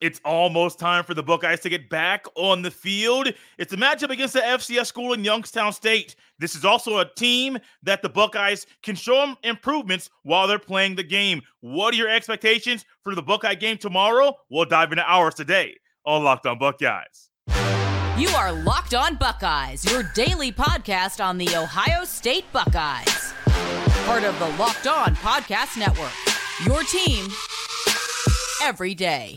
It's almost time for the Buckeyes to get back on the field. It's a matchup against the FCS school in Youngstown State. This is also a team that the Buckeyes can show them improvements while they're playing the game. What are your expectations for the Buckeye game tomorrow? We'll dive into ours today on Locked On Buckeyes. You are Locked On Buckeyes, your daily podcast on the Ohio State Buckeyes. Part of the Locked On Podcast Network. Your team every day.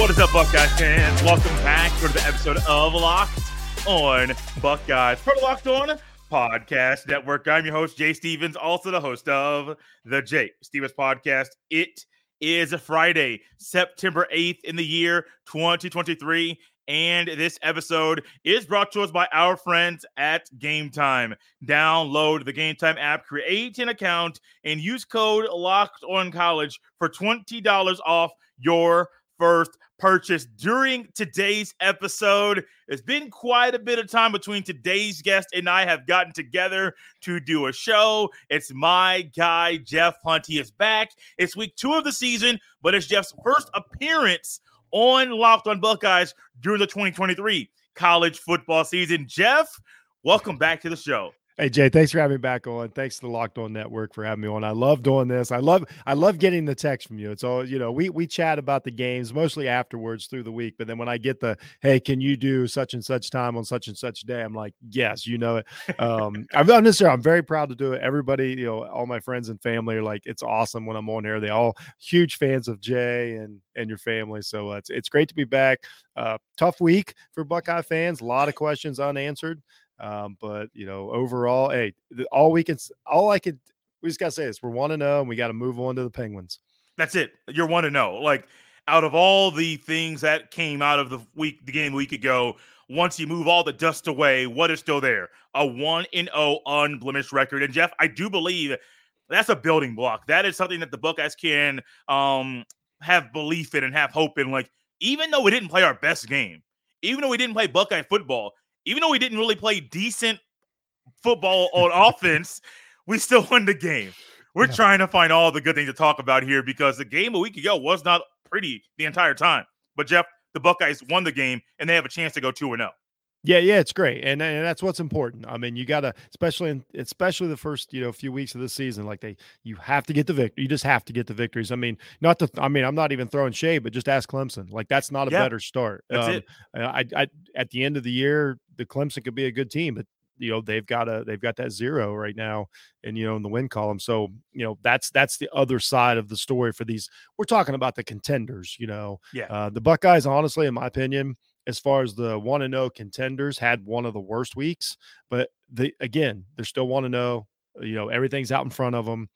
What is up, Buckeyes fans? Welcome back to the episode of Locked On Buckeyes, part of Locked On Podcast Network. I'm your host, Jay Stephens, also the host of the Jay Stephens Podcast. It is a Friday, September 8th in the year 2023. And this episode is brought to us by our friends at Gametime. Download the Gametime app, create an account, and use code Locked On College for $20 off your first purchase during today's episode. It's been quite a bit of time between today's guest and I have gotten together to do a show. It's my guy, Jeff Hunt. He is back. It's week two of the season, but it's Jeff's first appearance on Locked on Buckeyes during the 2023 college football season. Jeff, welcome back to the show. Hey Jay, thanks for having me back on. Thanks to the Locked On Network for having me on. I love doing this. I love I love getting the text from you. It's all you know. We we chat about the games mostly afterwards through the week, but then when I get the hey, can you do such and such time on such and such day? I'm like, yes, you know it. Um, I'm necessarily. I'm very proud to do it. Everybody, you know, all my friends and family are like, it's awesome when I'm on here. They all huge fans of Jay and and your family. So uh, it's it's great to be back. Uh, tough week for Buckeye fans. A lot of questions unanswered. Um, but you know, overall, hey, all we can, all I could, we just gotta say is we're one to know, and we got to move on to the Penguins. That's it. You're one to know. Like out of all the things that came out of the week, the game a week ago, once you move all the dust away, what is still there? A one in zero oh unblemished record. And Jeff, I do believe that's a building block. That is something that the Buckeyes can um have belief in and have hope in. Like even though we didn't play our best game, even though we didn't play Buckeye football, even though we didn't really play decent football on offense, we still won the game. We're yeah. trying to find all the good things to talk about here because the game a week ago was not pretty the entire time. But Jeff, the Buckeyes won the game and they have a chance to go 2 0. Yeah, yeah, it's great, and and that's what's important. I mean, you gotta, especially in, especially the first you know few weeks of the season, like they, you have to get the victory. You just have to get the victories. I mean, not to, I mean, I'm not even throwing shade, but just ask Clemson. Like that's not a yeah, better start. That's um, it. I, I, at the end of the year, the Clemson could be a good team, but you know they've got a they've got that zero right now and you know in the win column so you know that's that's the other side of the story for these we're talking about the contenders you know yeah uh, the buckeyes honestly in my opinion as far as the one and zero contenders had one of the worst weeks, but the again they're still one to oh, know. You know everything's out in front of them.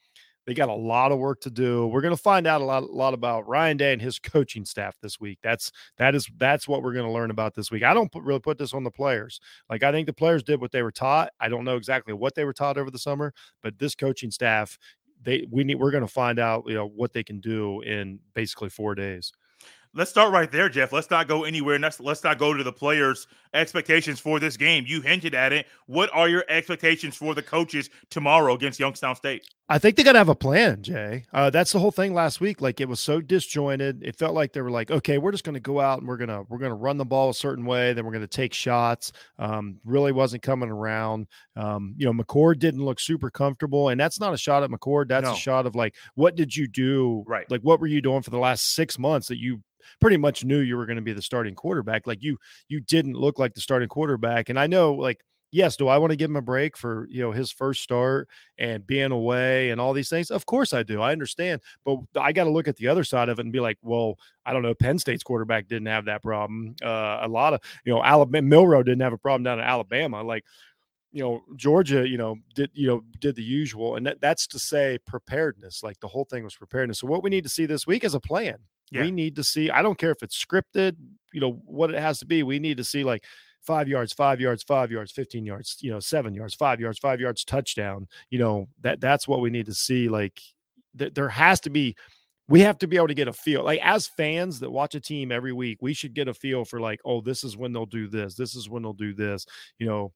They got a lot of work to do. We're going to find out a lot, a lot about Ryan Day and his coaching staff this week. That's that is that's what we're going to learn about this week. I don't put, really put this on the players. Like I think the players did what they were taught. I don't know exactly what they were taught over the summer, but this coaching staff, they we need we're going to find out you know what they can do in basically four days let's start right there, Jeff. Let's not go anywhere. Let's let's not go to the players' expectations for this game. You hinted at it. What are your expectations for the coaches tomorrow against Youngstown State? I think they got to have a plan, Jay. Uh, that's the whole thing last week. Like it was so disjointed. It felt like they were like, okay, we're just going to go out and we're gonna we're gonna run the ball a certain way. Then we're going to take shots. Um, really wasn't coming around. Um, you know, McCord didn't look super comfortable, and that's not a shot at McCord. That's no. a shot of like, what did you do? Right. Like, what were you doing for the last six months that you pretty much knew you were going to be the starting quarterback. Like you, you didn't look like the starting quarterback. And I know, like, yes, do I want to give him a break for you know his first start and being away and all these things? Of course I do. I understand, but I got to look at the other side of it and be like, well, I don't know. Penn State's quarterback didn't have that problem. Uh, a lot of you know Alabama Milroe didn't have a problem down in Alabama. Like you know Georgia, you know did you know did the usual, and that, that's to say preparedness. Like the whole thing was preparedness. So what we need to see this week is a plan. Yeah. We need to see, I don't care if it's scripted, you know, what it has to be. We need to see like five yards, five yards, five yards, 15 yards, you know, seven yards, five yards, five yards, touchdown. You know, that that's what we need to see. Like th- there has to be, we have to be able to get a feel. Like as fans that watch a team every week, we should get a feel for like, oh, this is when they'll do this. This is when they'll do this. You know,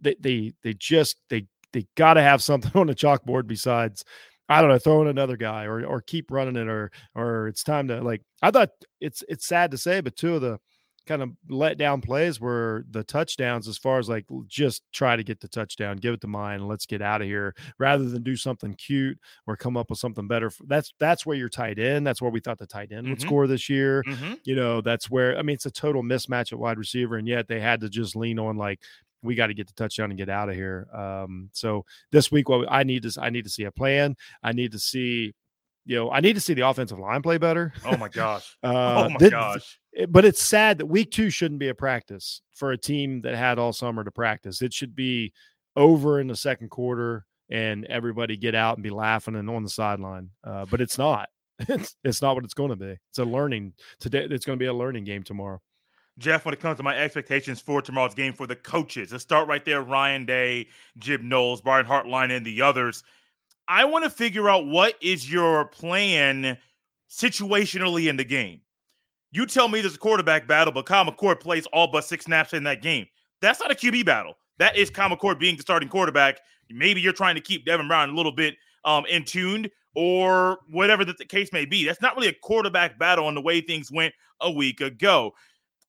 they they they just they they got to have something on the chalkboard besides I don't know, throw in another guy or or keep running it or or it's time to like I thought it's it's sad to say, but two of the kind of let down plays were the touchdowns as far as like just try to get the touchdown, give it to Miyan, and let's get out of here rather than do something cute or come up with something better. That's that's where you're tight end. That's where we thought the tight end would Mhm. score this year. Mhm. You know, that's where I mean it's a total mismatch at wide receiver, and yet they had to just lean on like we got to get the touchdown and get out of here. Um, so this week, what I need is I need to see a plan. I need to see, you know, I need to see the offensive line play better. Oh my gosh. Uh, oh my thi- gosh. but it's sad that week two shouldn't be a practice for a team that had all summer to practice. It should be over in the second quarter and everybody get out and be laughing and on the sideline. Uh, but it's not. It's, it's not what it's going to be. It's a learning today. It's going to be a learning game tomorrow. Jeff, when it comes to my expectations for tomorrow's game for the coaches, let's start right there. Ryan Day, Jim Knowles, Brian Hartline, and the others. I want to figure out what is your plan situationally in the game. You tell me there's a quarterback battle, but Kyle McCord plays all but six snaps in that game. That's not a QB battle. That is Kyle McCord being the starting quarterback. Maybe you're trying to keep Devin Brown a little bit um, in tuned or whatever the case may be. That's not really a quarterback battle on the way things went a week ago.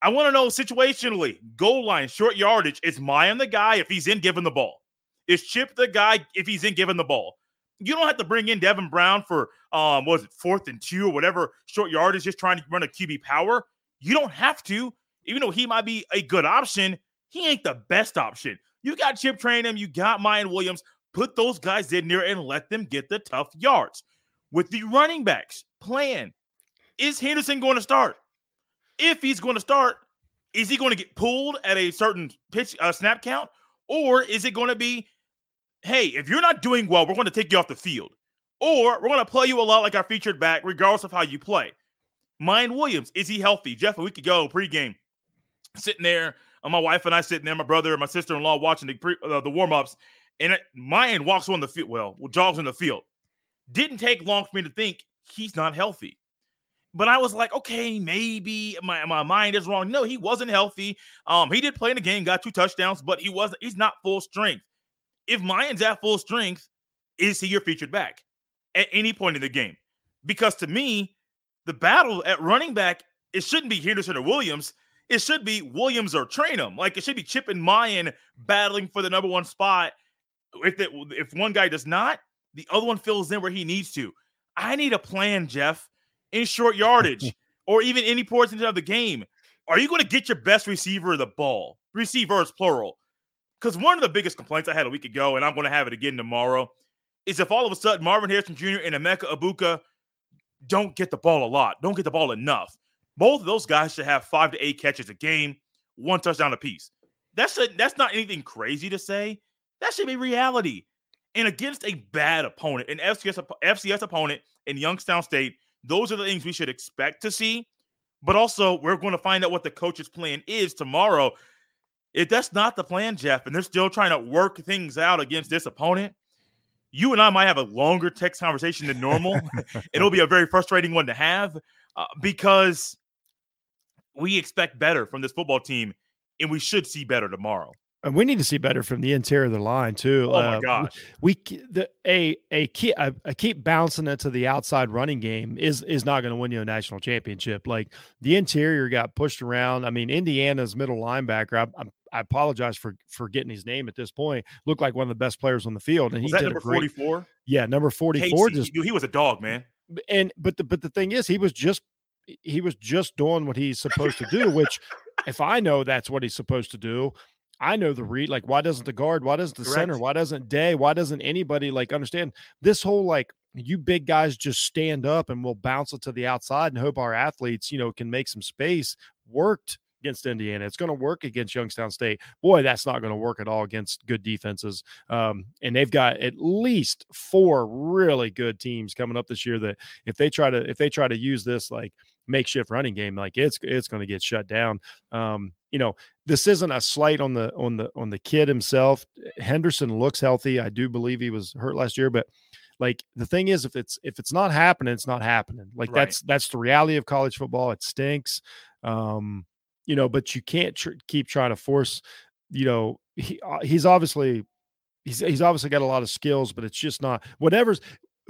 I want to know situationally, goal line, short yardage. Is Miyan the guy if he's in giving the ball? Is Chip the guy if he's in giving the ball? You don't have to bring in Devin Brown for um, was it fourth and two or whatever short yardage, just trying to run a QB power. You don't have to, even though he might be a good option. He ain't the best option. You got Chip Trayanum. You got Miyan Williams. Put those guys in there and let them get the tough yards. With the running backs, plan is Henderson going to start? If he's going to start, is he going to get pulled at a certain pitch uh, snap count, or is it going to be, hey, if you're not doing well, we're going to take you off the field, or we're going to play you a lot like our featured back, regardless of how you play. Miyan Williams, is he healthy? Jeff, a week ago, pregame, sitting there, uh, my wife and I sitting there, my brother and my sister in law watching the pre, uh, the warm ups, and Miyan walks on the field. Well, jogs on the field. Didn't take long for me to think he's not healthy. But I was like, okay, maybe my, my mind is wrong. No, he wasn't healthy. Um, he did play in the game, got two touchdowns, but he wasn't, he's not full strength. If Miyan's at full strength, is he your featured back at any point in the game? Because to me, the battle at running back, it shouldn't be Henderson or Williams. It should be Williams or Trayanum. Like it should be Chip and Mayan battling for the number one spot. If it, if one guy does not, the other one fills in where he needs to. I need a plan, Jeff, in short yardage or even any portion of the game. Are you going to get your best receiver the ball? Receivers, plural. Because one of the biggest complaints I had a week ago, and I'm going to have it again tomorrow, is if all of a sudden Marvin Harrison Jr. and Emeka Egbuka don't get the ball a lot, don't get the ball enough. Both of those guys should have five to eight catches a game, one touchdown apiece. That's a, that's not anything crazy to say. That should be reality. And against a bad opponent, an FCS, FCS opponent in Youngstown State, those are the things we should expect to see. But also, we're going to find out what the coach's plan is tomorrow. If that's not the plan, Jeff, and they're still trying to work things out against this opponent, you and I might have a longer text conversation than normal. It'll be a very frustrating one to have uh, because we expect better from this football team, and we should see better tomorrow. And we need to see better from the interior of the line too. Oh my Uh, gosh. we the a a keep a, a keep bouncing it to the outside running game is is not going to win you a national championship. Like the interior got pushed around. I mean, Indiana's middle linebacker. I, I, I apologize for for getting his name at this point. Looked like one of the best players on the field, and Was he that did number a 44? Yeah, number forty four. Just he was a dog, man. and but the but the thing is, he was just he was just doing what he's supposed to do. Which, if I know that's what he's supposed to do, I know the read. Like, why doesn't the guard? Why doesn't the center? Why doesn't Day? Why doesn't anybody like understand this whole like you big guys just stand up and we'll bounce it to the outside and hope our athletes, you know, can make some space. Worked against Indiana. It's going to work against Youngstown State. Boy, that's not going to work at all against good defenses. Um, and they've got at least four really good teams coming up this year that if they try to if they try to use this like makeshift running game, like it's it's going to get shut down. Um, you know, this isn't a slight on the on the on the kid himself. Henderson looks healthy. I do believe he was hurt last year, but like the thing is if it's if it's not happening it's not happening like Right. that's that's the reality of college football it stinks um you know but you can't tr- keep trying to force you know he, uh, he's obviously he's he's obviously got a lot of skills but it's just not whatever's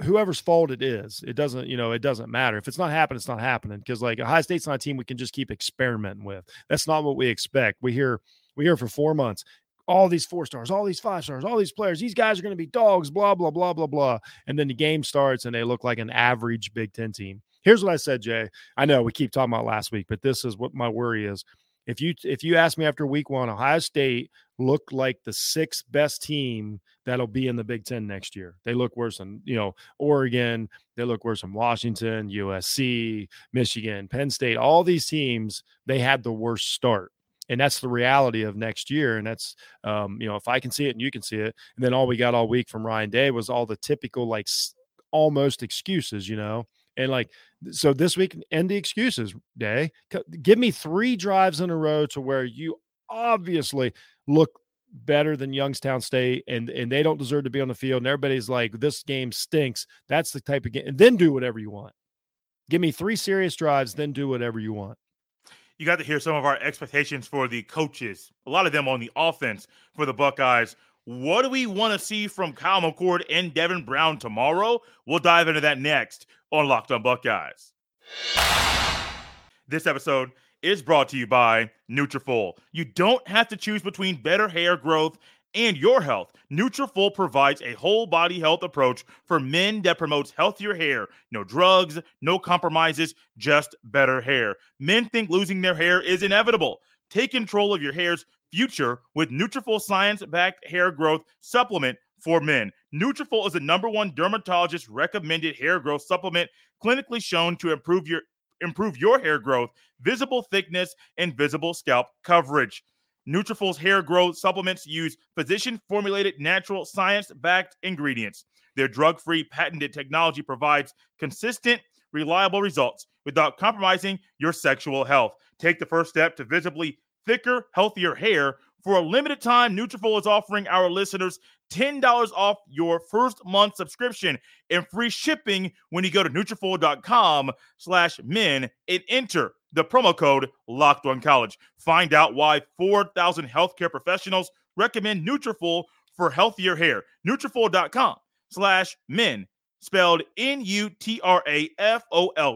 whoever's fault it is. It doesn't, you know, it doesn't matter. If it's not happening, it's not happening. Because like Ohio State's not a team we can just keep experimenting with. That's not what we expect. We hear we hear for four months. All these four stars, all these five stars, all these players, these guys are going to be dogs, blah, blah, blah, blah, blah. And then the game starts and they look like an average Big Ten team. Here's what I said, Jay. I know we keep talking about last week, but this is what my worry is. If you if you ask me after week one, Ohio State looked like the sixth best team that'll be in the Big Ten next year. They look worse than you know Oregon. They look worse than Washington, USC, Michigan, Penn State. All these teams they had the worst start and that's the reality of next year. And that's, um, you know, if I can see it and you can see it, and then all we got all week from Ryan Day was all the typical like almost excuses, you know, and like so this week end the excuses day. Give me three drives in a row to where you obviously look better than Youngstown State and and they don't deserve to be on the field and everybody's like this game stinks. That's the type of game and then do whatever you want. Give me three serious drives then do whatever you want. You got to hear some of our expectations for the coaches. A lot of them on the offense for the Buckeyes. What do we want to see from Kyle McCord and Devin Brown tomorrow? We'll dive into that next on Locked on Buckeyes. This episode is brought to you by Nutrafol. You don't have to choose between better hair growth and your health. Nutrafol provides a whole body health approach for men that promotes healthier hair. No drugs, no compromises, just better hair. Men think losing their hair is inevitable. Take control of your hair's future with Nutrafol science-backed hair growth supplement for men. Nutrafol is the number one dermatologist recommended hair growth supplement clinically shown to improve your improve your hair growth, visible thickness, and visible scalp coverage. Nutrafol's hair growth supplements use physician-formulated, natural, science-backed ingredients. Their drug-free, patented technology provides consistent, reliable results without compromising your sexual health. Take the first step to visibly thicker, healthier hair. For a limited time, Nutrafol is offering our listeners $10 off your first month subscription and free shipping when you go to Nutrafol.com slash men and enter the promo code Locked On College. Find out why 4,000 healthcare professionals recommend Nutrafol for healthier hair. Nutrafol.com slash men, spelled N-U-T-R-A-F-O-L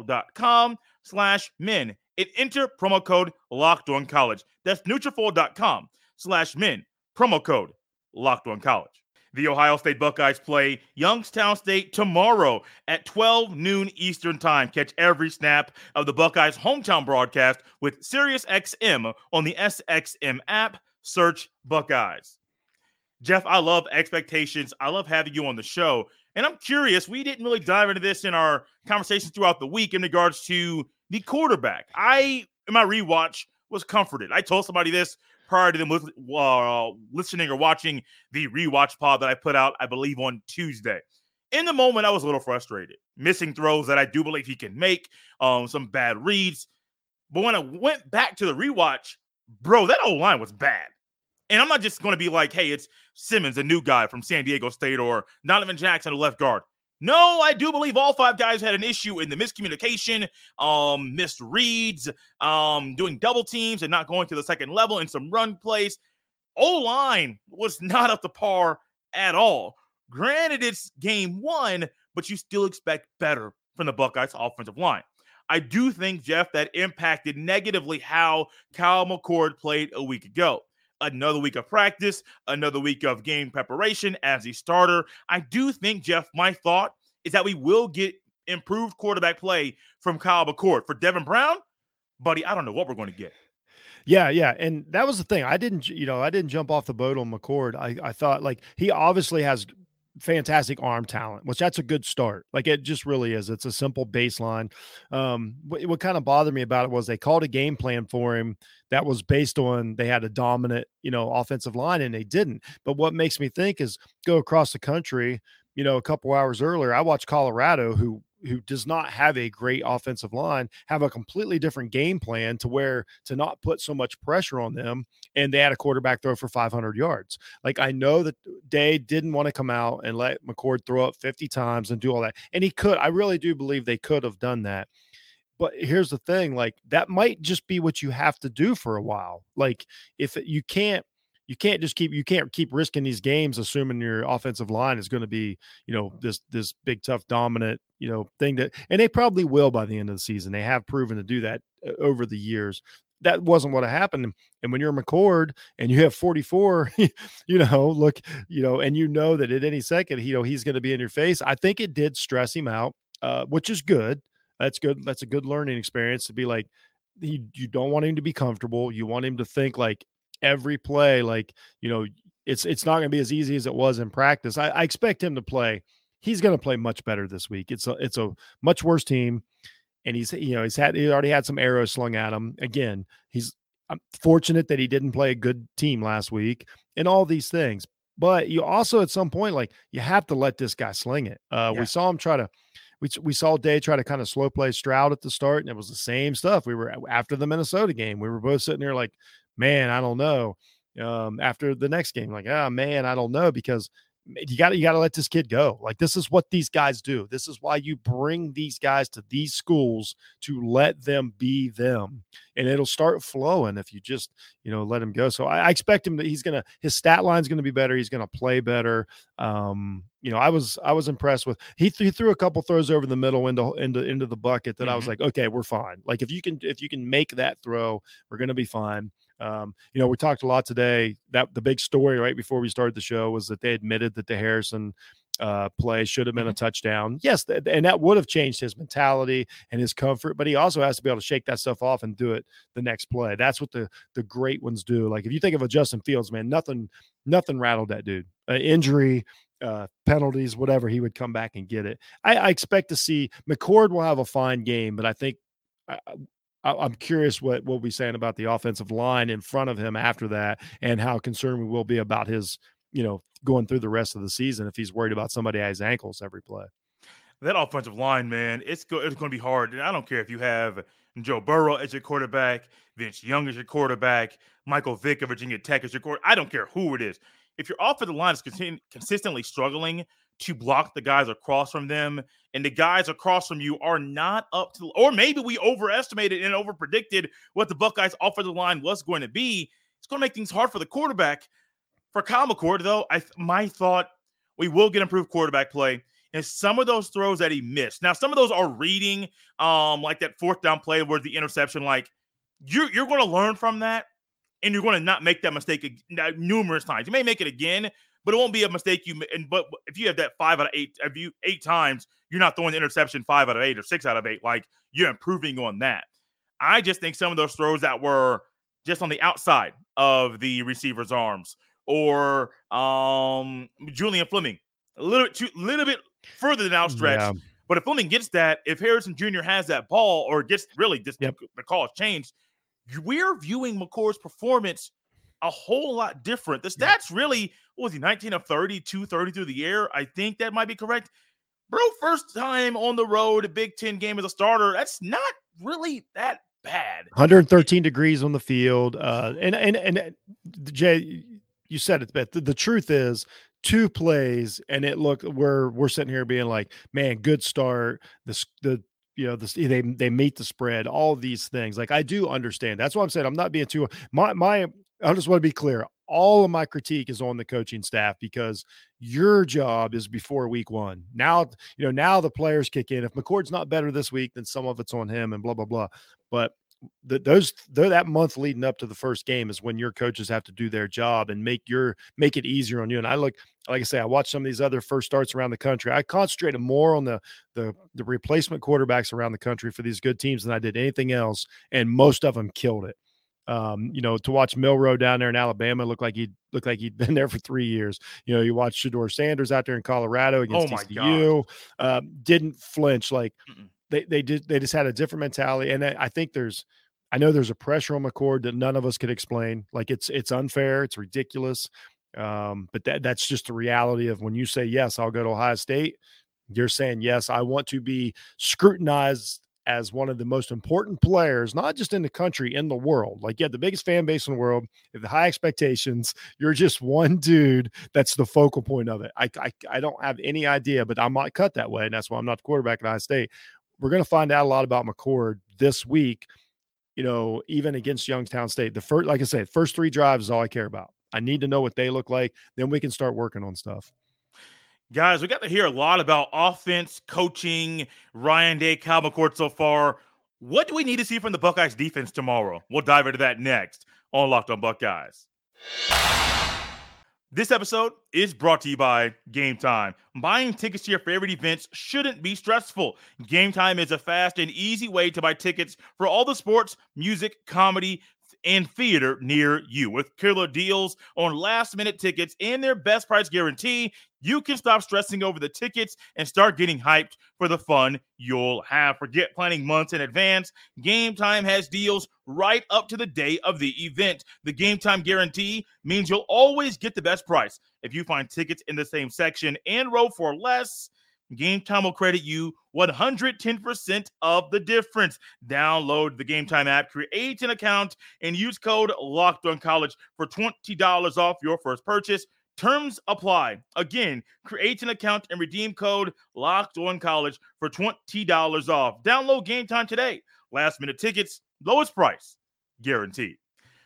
dot com slash men and enter promo code Locked On College. That's Nutrafol.com slash men, promo code Locked On College. The Ohio State Buckeyes play Youngstown State tomorrow at 12 noon Eastern Time. Catch every snap of the Buckeyes hometown broadcast with SiriusXM on the SXM app. Search Buckeyes. Jeff, I love expectations. I love having you on the show. And I'm curious, we didn't really dive into this in our conversations throughout the week in regards to the quarterback. I, in my rewatch, was comforted. I told somebody this prior to them uh, listening or watching the rewatch pod that I put out, I believe, on Tuesday. In the moment, I was a little frustrated, missing throws that I do believe he can make, um, some bad reads. But when I went back to the rewatch, bro, that old line was bad. And I'm not just going to be like, hey, it's Simmons, a new guy from San Diego State, or Donovan Jackson, a left guard. No, I do believe all five guys had an issue in the miscommunication, um, missed reads, um, doing double teams and not going to the second level in some run plays. O line was not up to par at all. Granted, it's game one, but you still expect better from the Buckeyes offensive line. I do think, Jeff, that impacted negatively how Kyle McCord played a week ago another week of practice, another week of game preparation as a starter. I do think, Jeff, my thought is that we will get improved quarterback play from Kyle McCord. For Devin Brown, buddy, I don't know what we're going to get. Yeah, yeah, and that was the thing. I didn't, you know, I didn't jump off the boat on McCord. I, I thought like he obviously has fantastic arm talent, which that's a good start. Like it just really is. It's a simple baseline. Um, what, what kind of bothered me about it was they called a game plan for him that was based on they had a dominant, you know, offensive line and they didn't. But what makes me think is go across the country, you know, a couple hours earlier, I watched Colorado who who does not have a great offensive line have a completely different game plan to where to not put so much pressure on them and they had a quarterback throw for 500 yards. Like i know that day didn't want to come out and let mccord throw up 50 times and do all that and he could i really do believe they could have done that. But here's the thing like that might just be what you have to do for a while. Like if you can't you can't just keep you can't keep risking these games assuming your offensive line is going to be you know this this big tough dominant you know thing that and they probably will by the end of the season. They have proven to do that uh, over the years that wasn't what happened and when you're mccord and you have 44 you know look you know and you know that at any second you know he's going to be in your face i think it did stress him out uh, which is good that's good that's a good learning experience to be like you, you don't want him to be comfortable you want him to think like every play like you know it's it's not going to be as easy as it was in practice I, I expect him to play he's going to play much better this week it's a it's a much worse team and he's you know he's had he already had some arrows slung at him again he's I'm fortunate that he didn't play a good team last week and all these things but you also at some point like you have to let this guy sling it uh yeah. we saw him try to we, we saw Day try to kind of slow play Stroud at the start, and it was the same stuff. We were after the Minnesota game. We were both sitting there like, man, I don't know. Um, after the next game, like, ah, oh, man, I don't know because you got to you got to let this kid go. Like this is what these guys do. This is why you bring these guys to these schools to let them be them, and it'll start flowing if you just you know let him go. So I, I expect him that he's gonna his stat line's gonna be better. He's gonna play better. Um, you know, I was I was impressed with he, th- he threw a couple throws over the middle into into into the bucket that mm-hmm. I was mm-hmm. like, okay, we're fine. Like if you can if you can make that throw, we're gonna be fine. Um, you know, we talked a lot today. That the big story right before we started the show was that they admitted that the Harrison uh, play should have been a mm-hmm. touchdown. Yes, th- and that would have changed his mentality and his comfort. But he also has to be able to shake that stuff off and do it the next play. That's what the the great ones do. Like if you think of a Justin Fields, man, nothing nothing rattled that dude. Uh, injury, uh, penalties, whatever, he would come back and get it. I, I expect to see McCord will have a fine game, but I think I'm curious what we'll be saying about the offensive line in front of him after that, and how concerned we will be about his, you know, going through the rest of the season if he's worried about somebody at his ankles every play. That offensive line, man, it's go- it's going to be hard. And I don't care if you have Joe Burrow as your quarterback, Vince Young as your quarterback, Michael Vick of Virginia Tech as your quarterback. I don't care who it is. If your offensive line is consistently struggling to block the guys across from them, and the guys across from you are not up to, or maybe we overestimated and overpredicted what the Buckeyes' offensive line was going to be. It's going to make things hard for the quarterback. For Kyle McCord, though, I my thought we will get improved quarterback play. And some of those throws that he missed. Now, some of those are reading, um, like that fourth down play where the interception. Like you're you're going to learn from that, and you're going to not make that mistake numerous times. You may make it again, but it won't be a mistake you and but if you have that five out of eight if you eight times you're not throwing the interception five out of eight or six out of eight like you're improving on that i just think some of those throws that were just on the outside of the receiver's arms or um julian fleming a little bit too little bit further than outstretched yeah. but if fleming gets that if harrison jr has that ball or gets really just yep. the call has changed we're viewing mccord's performance a whole lot different. The stats really, what was he, 19 of 30, 230 through the air? I think that might be correct. Bro, first time on the road, a Big Ten game as a starter. That's not really that bad. 113 degrees on the field. Uh, and, and, and uh, Jay, you said it, but the, the truth is, two plays and it looked we're we're sitting here being like man good start this the you know this they they meet the spread all these things like i do understand that's what i'm saying i'm not being too my my I just want to be clear. All of my critique is on the coaching staff because your job is before week one. Now, you know, now the players kick in. If McCord's not better this week, then some of it's on him and blah, blah, blah. But the, those that month leading up to the first game is when your coaches have to do their job and make your make it easier on you. And I look, like I say, I watch some of these other first starts around the country. I concentrated more on the the the replacement quarterbacks around the country for these good teams than I did anything else, and most of them killed it. Um, you know, to watch Milroe down there in Alabama look like he looked like he'd been there for three years. You know, you watch Shedeur Sanders out there in Colorado against oh TCU, um, didn't flinch. Like Mm-mm. they they did, they just had a different mentality. And I think there's, I know there's a pressure on McCord that none of us could explain. Like it's it's unfair, it's ridiculous. Um, but that that's just the reality of when you say yes, I'll go to Ohio State. You're saying yes, I want to be scrutinized as one of the most important players, not just in the country, in the world. Like, you have the biggest fan base in the world, you have the high expectations. You're just one dude that's the focal point of it. I, I, I don't have any idea, but I might cut that way. And that's why I'm not the quarterback at Ohio State. We're going to find out a lot about McCord this week, you know, even against Youngstown State. The first, like I said, first three drives is all I care about. I need to know what they look like. Then we can start working on stuff. Guys, we got to hear a lot about offense, coaching, Ryan Day, Cal McCord so far. What do we need to see from the Buckeyes defense tomorrow? We'll dive into that next on Locked on Buckeyes. This episode is brought to you by Gametime. Buying tickets to your favorite events shouldn't be stressful. Gametime is a fast and easy way to buy tickets for all the sports, music, comedy, and theater near you. With killer deals on last minute tickets and their best price guarantee, you can stop stressing over the tickets and start getting hyped for the fun you'll have. Forget planning months in advance. Gametime has deals right up to the day of the event. The Game Time guarantee means you'll always get the best price. If you find tickets in the same section and row for less, Gametime will credit you 110% of the difference. Download the Gametime app, create an account, and use code Locked On College for $20 off your first purchase. Terms apply. Again, create an account and redeem code Locked On College for $20 off. Download Gametime today. Last minute tickets, lowest price, guaranteed.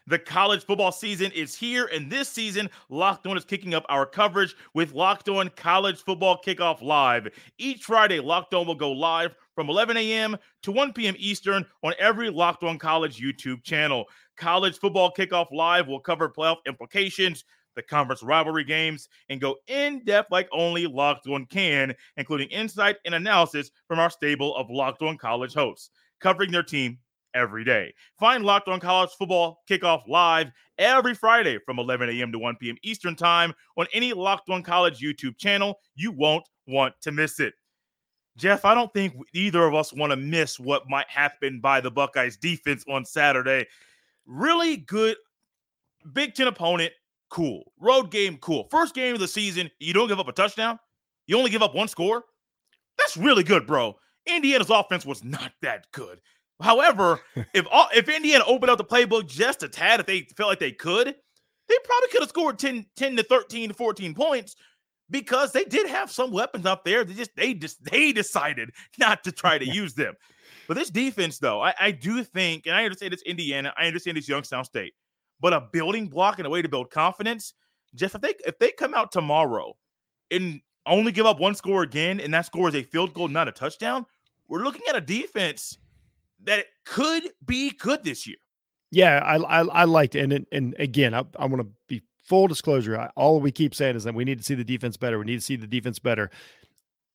The college football season is here, and this season, Locked On is kicking up our coverage with Locked On College Football Kickoff Live. Each Friday, Locked On will go live from 11 a.m. to 1 p.m. Eastern on every Locked On College YouTube channel. College Football Kickoff Live will cover playoff implications, the conference rivalry games, and go in depth like only Locked On can, including insight and analysis from our stable of Locked On College hosts, covering their team every day. Find Locked On College Football Kickoff live every Friday from 11 a.m. to 1 p.m. Eastern Time on any Locked On College YouTube channel. You won't want to miss it. Jeff, I don't think either of us want to miss what might happen by the Buckeyes defense on Saturday. Really good Big Ten opponent, cool. Road game, cool. First game of the season, you don't give up a touchdown. You only give up one score. That's really good, bro. Indiana's offense was not that good. However, if all, if Indiana opened up the playbook just a tad, if they felt like they could, they probably could have scored 10, 10 to 13 to 14 points because they did have some weapons up there. They just they just they decided not to try to use them. But this defense, though, I, I do think, and I understand it's Indiana, I understand it's Youngstown State, but a building block and a way to build confidence. Jeff, if they if they come out tomorrow and only give up one score again, and that score is a field goal, not a touchdown, we're looking at a defense that it could be good this year. Yeah, I I, I liked it, and and again, I, I want to be full disclosure. I, all we keep saying is that we need to see the defense better. We need to see the defense better.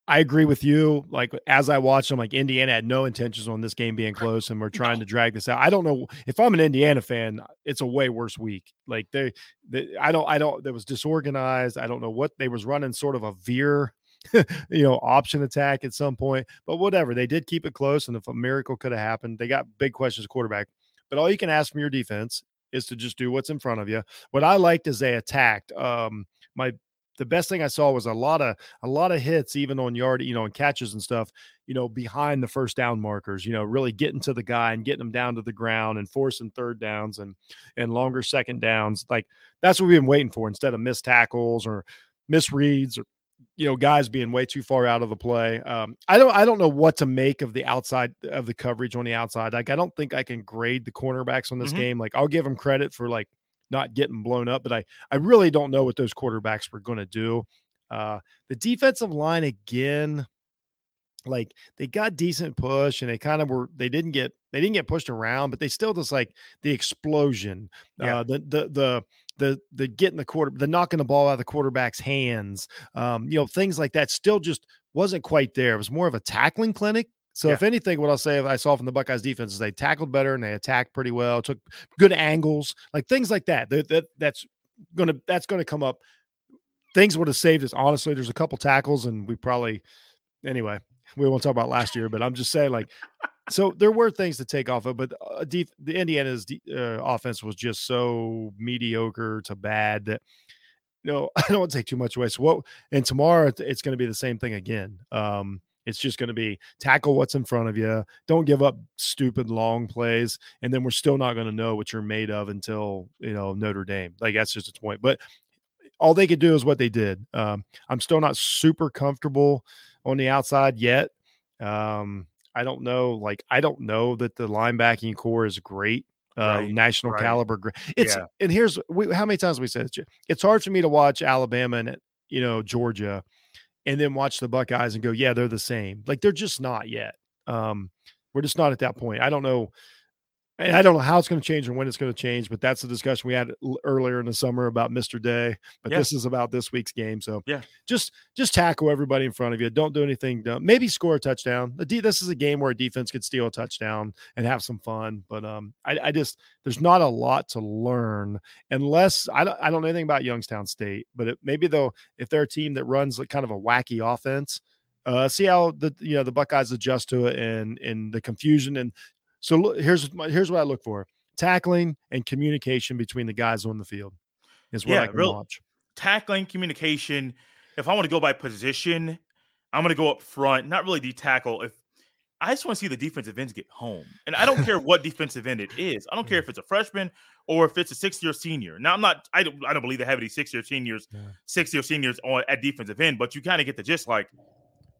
I agree with you. Like as I watched them, like Indiana had no intentions on this game being close, and we're trying to drag this out. I don't know if I'm an Indiana fan. It's a way worse week. Like they, they I don't, I don't. There was disorganized. I don't know what they was running. Sort of a veer you know, option attack at some point. But whatever, they did keep it close. And if a miracle could have happened, they got big questions quarterback. But all you can ask from your defense is to just do what's in front of you. What I liked is they attacked. Um, my the best thing I saw was a lot of a lot of hits, even on yard, you know, and catches and stuff, you know, behind the first down markers, you know, really getting to the guy and getting them down to the ground and forcing third downs and and longer second downs. Like that's what we've been waiting for instead of missed tackles or misreads or you know guys being way too far out of the play. Um, I don't I don't know what to make of the outside of the coverage on the outside. Like I don't think I can grade the cornerbacks on this mm-hmm. game. Like I'll give them credit for like not getting blown up, but I I really don't know what those quarterbacks were going to do. Uh, the defensive line again, like they got decent push and they kind of were they didn't get they didn't get pushed around, but they still just like the explosion, yeah. uh, the the the the the getting the quarter, the knocking the ball out of the quarterback's hands, um, you know, things like that still just wasn't quite there. It was more of a tackling clinic. So yeah. if anything, what I'll say I saw from the Buckeyes defense is they tackled better and they attacked pretty well, took good angles, like things like that. That, that that's gonna that's gonna come up. Things would have saved us. Honestly, there's a couple tackles, and we probably anyway, we won't talk about last year, but I'm just saying, like, so there were things to take off of, but uh, deep, the Indiana's uh, offense was just so mediocre to bad that you know I don't want to take too much away. So what? And tomorrow it's going to be the same thing again. Um, it's just going to be tackle what's in front of you. Don't give up stupid long plays, and then we're still not going to know what you're made of until you know Notre Dame. Like that's just a point. But all they could do is what they did. Um, I'm still not super comfortable on the outside yet. Um, I don't know. Like, I don't know that the linebacking core is great. uh, Right, national right. caliber. It's Yeah. and here's we, how many times we said it. It's hard for me to watch Alabama and you know Georgia, and then watch the Buckeyes and go, yeah, they're the same. Like they're just not yet. Um, we're just not at that point. I don't know. And I don't know how it's going to change or when it's going to change, but that's the discussion we had earlier in the summer about Mr. Day. But Yeah. this is about this week's game. So Yeah. just just tackle everybody in front of you. Don't do anything dumb. Maybe score a touchdown. This is a game where a defense could steal a touchdown and have some fun. But um, I, I just there's not a lot to learn unless I don't I don't know anything about Youngstown State, but it, maybe though if they're a team that runs like kind of a wacky offense, uh, see how the you know the Buckeyes adjust to it and and the confusion and so look, here's my, here's what I look for: tackling and communication between the guys on the field is what Yeah, I can real- watch. tackling communication. If I want to go by position, I'm going to go up front, not really the tackle. If I just want to see the defensive ends get home, and I don't care what defensive end it is. I don't care mm. if it's a freshman or if it's a six year senior. Now I'm not. I don't. I don't believe they have any six year seniors, Yeah. six year seniors on at defensive end. But you kind of get the gist. Like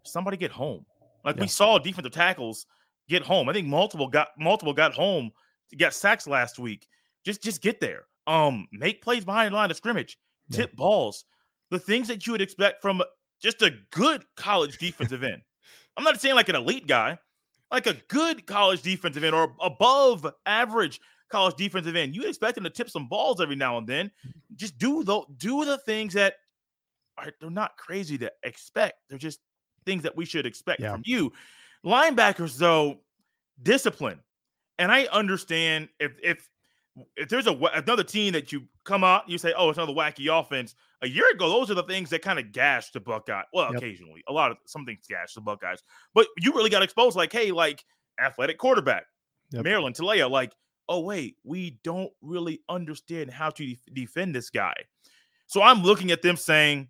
somebody get home. Like Yeah. we saw defensive tackles get home. I think multiple got multiple got home, got sacks last week. Just just get there. Um, make plays behind the line of scrimmage, Yeah. tip balls, the things that you would expect from just a good college defensive end. I'm not saying like an elite guy, like a good college defensive end or above average college defensive end. You expect him to tip some balls every now and then. Just do the do the things that are they're not crazy to expect. They're just things that we should expect Yeah. from you. Linebackers, though, discipline. And I understand if if if there's a another team that you come out, you say, "Oh, it's another wacky offense." A year ago, those are the things that kind of gashed the Buckeye. Well, Yep. occasionally, a lot of some things gash the Buckeyes, but you really got exposed. Like, hey, like athletic quarterback, Yep. Maryland Taulia. Like, oh wait, we don't really understand how to def- defend this guy. So I'm looking at them saying,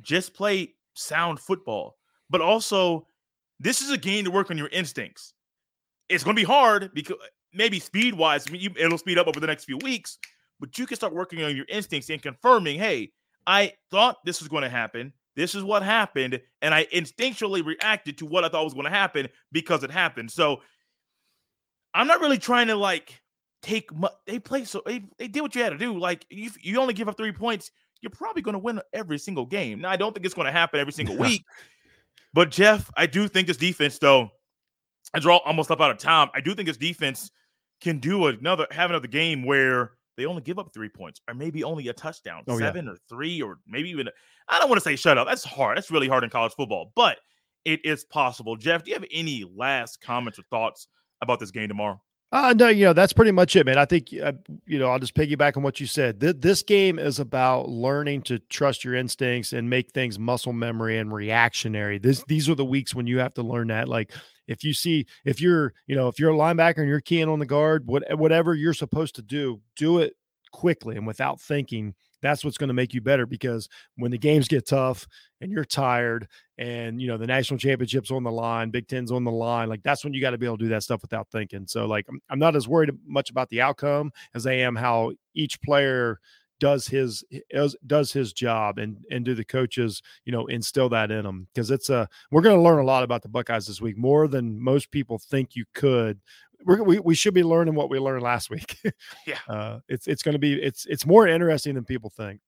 just play sound football, but also this is a game to work on your instincts. It's going to be hard because maybe speed wise, it'll speed up over the next few weeks, but you can start working on your instincts and confirming, hey, I thought this was going to happen. This is what happened. And I instinctually reacted to what I thought was going to happen because it happened. So I'm not really trying to like take, mu- they play so, they, they did what you had to do. Like, you, you only give up three points, you're probably going to win every single game. Now, I don't think it's going to happen every single week. But Jeff, I do think this defense, though, as we're all almost up out of time, I do think this defense can do another have another game where they only give up three points, or maybe only a touchdown, Oh, yeah. seven or three, or maybe even. I don't want to say shut up. That's hard. That's really hard in college football, but it is possible. Jeff, do you have any last comments or thoughts about this game tomorrow? Uh, no, you know, that's pretty much it, man. I think, uh, you know, I'll just piggyback on what you said. Th- this game is about learning to trust your instincts and make things muscle memory and reactionary. This, these are the weeks when you have to learn that. Like, if you see, if you're, you know, if you're a linebacker and you're keying on the guard, what, whatever you're supposed to do, do it quickly and without thinking. That's what's going to make you better because when the games get tough and you're tired and you know the national championships on the line, Big Ten's on the line, like that's when you got to be able to do that stuff without thinking. So like I'm, I'm not as worried much about the outcome as I am how each player does his does, his job and and do the coaches you know instill that in them because it's a we're going to learn a lot about the Buckeyes this week more than most people think you could. We're, we we should be learning what we learned last week. Yeah. uh, it's it's going to be it's it's more interesting than people think.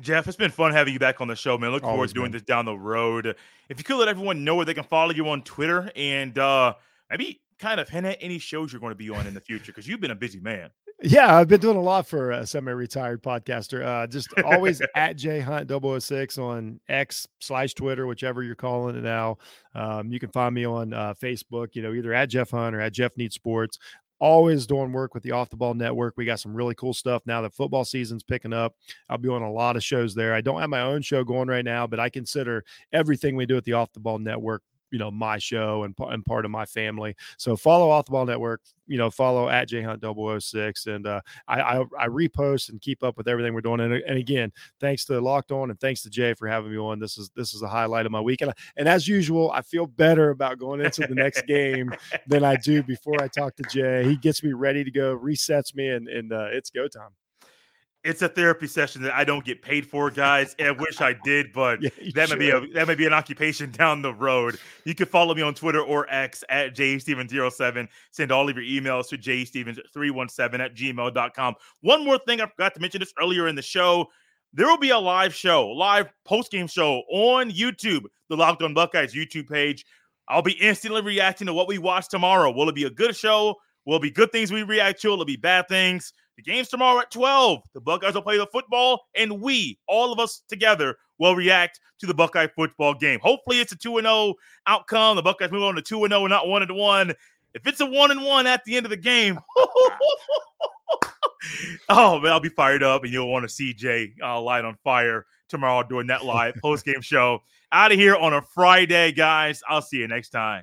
Jeff, it's been fun having you back on the show, man. Look forward to doing man. this down the road. If you could let everyone know where they can follow you on Twitter and uh maybe kind of hint at any shows you're going to be on in the future because you've been a busy man. Yeah, I've been doing a lot for a semi-retired podcaster. Uh, just always at J Hunt 006 on X slash Twitter, whichever you're calling it now. Um, you can find me on uh, Facebook, you know, either at Jeff Hunt or at Jeff Needs Sports. Always doing work with the Off the Ball Network. We got some really cool stuff now that football season's picking up. I'll be on a lot of shows there. I don't have my own show going right now, but I consider everything we do at the Off the Ball Network you know my show and, and part of my family. So follow off the ball network you know follow at jhunt 006 and uh, I, I i repost and keep up with everything we're doing and, and again thanks to locked on and thanks to jay for having me on. This is this is a highlight of my week and, I, and as usual i feel better about going into the next game than i do before i talk to jay. He gets me ready to go resets me and and uh, it's go time it's a therapy session that I don't get paid for, guys. And I wish I did, but yeah, that may be a that may be an occupation down the road. You can follow me on Twitter or X at jstevens07. Send all of your emails to jstevens317 at gmail.com. One more thing I forgot to mention this earlier in the show. There will be a live show, live post-game show on YouTube, the Locked On Buckeyes YouTube page. I'll be instantly reacting to what we watch tomorrow. Will it be a good show? Will it be good things we react to? Will it be bad things? The game's tomorrow at 12. The Buckeyes will play the football, and we, all of us together, will react to the Buckeye football game. Hopefully, it's a 2 0 outcome. The Buckeyes move on to 2 0, not 1 1. If it's a 1 1 at the end of the game, oh, man, I'll be fired up, and you'll want to see Jay uh, light on fire tomorrow during that live post game show. Out of here on a Friday, guys. I'll see you next time.